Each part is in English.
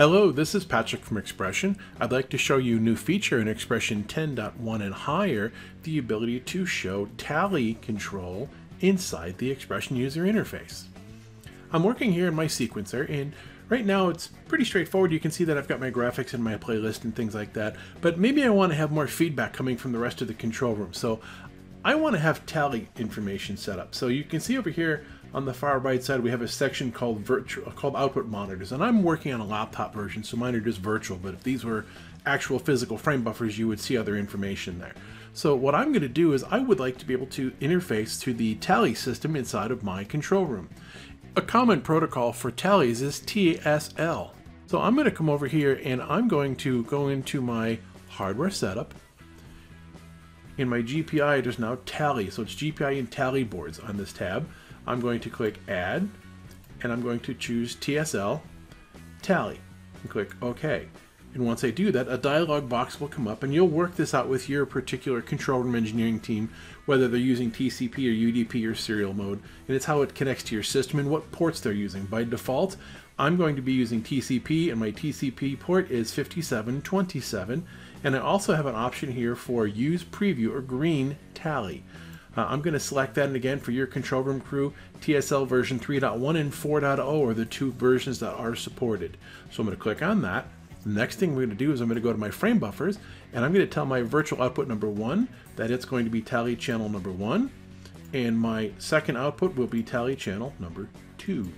Hello, this is Patrick from XPression. I'd like to show you a new feature in XPression 10.1 and higher, the ability to show tally control inside the XPression user interface. I'm working here in my sequencer and right now it's pretty straightforward. You can see that I've got my graphics in my playlist and things like that, but maybe I want to have more feedback coming from the rest of the control room. So I want to have tally information set up. So you can see over here on the far right side, we have a section called virtual, called output monitors, and I'm working on a laptop version, so mine are just virtual. But if these were actual physical frame buffers, you would see other information there. So what I'm going to do is I would like to be able to interface to the tally system inside of my control room. A common protocol for tallies is TSL. So I'm going to come over here and I'm going to go into my hardware setup in my GPI, there's now tally. So it's GPI and tally boards on this tab. I'm going to click add and I'm going to choose TSL tally and click OK. And once I do that, a dialog box will come up and you'll work this out with your particular control room engineering team, whether they're using TCP or UDP or serial mode. And it's how it connects to your system and what ports they're using. By default, I'm going to be using TCP and my TCP port is 5727 and I also have an option here for use preview or green tally. Uh, I'm going to select that and again for your control room crew, TSL version 3.1 and 4.0 are the two versions that are supported. So I'm going to click on that. The next thing we're going to do is I'm going to go to my frame buffers and I'm going to tell my virtual output number one that it's going to be tally channel number one and my second output will be tally channel number two.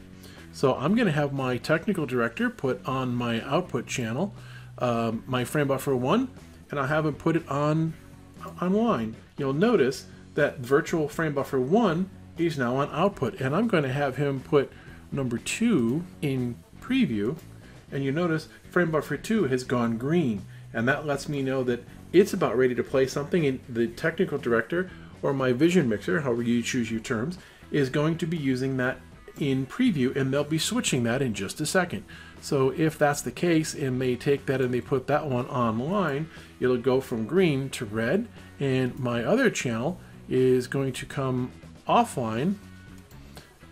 So I'm going to have my technical director put on my output channel um, my frame buffer 1 and I have him put it on online. You'll notice that virtual frame buffer 1 is now on output and I'm going to have him put number 2 in preview and you notice frame buffer 2 has gone green and that lets me know that it's about ready to play something and the technical director or my vision mixer, however you choose your terms, is going to be using that in preview and they'll be switching that in just a second. So if that's the case and they take that and they put that one online, it'll go from green to red and my other channel is going to come offline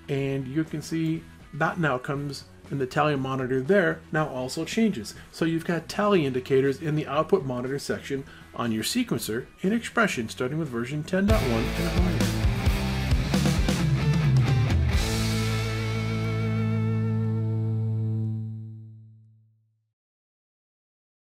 and you can see that now comes in the tally monitor there now also changes. So you've got tally indicators in the output monitor section on your sequencer in XPression starting with version 10.1 and higher.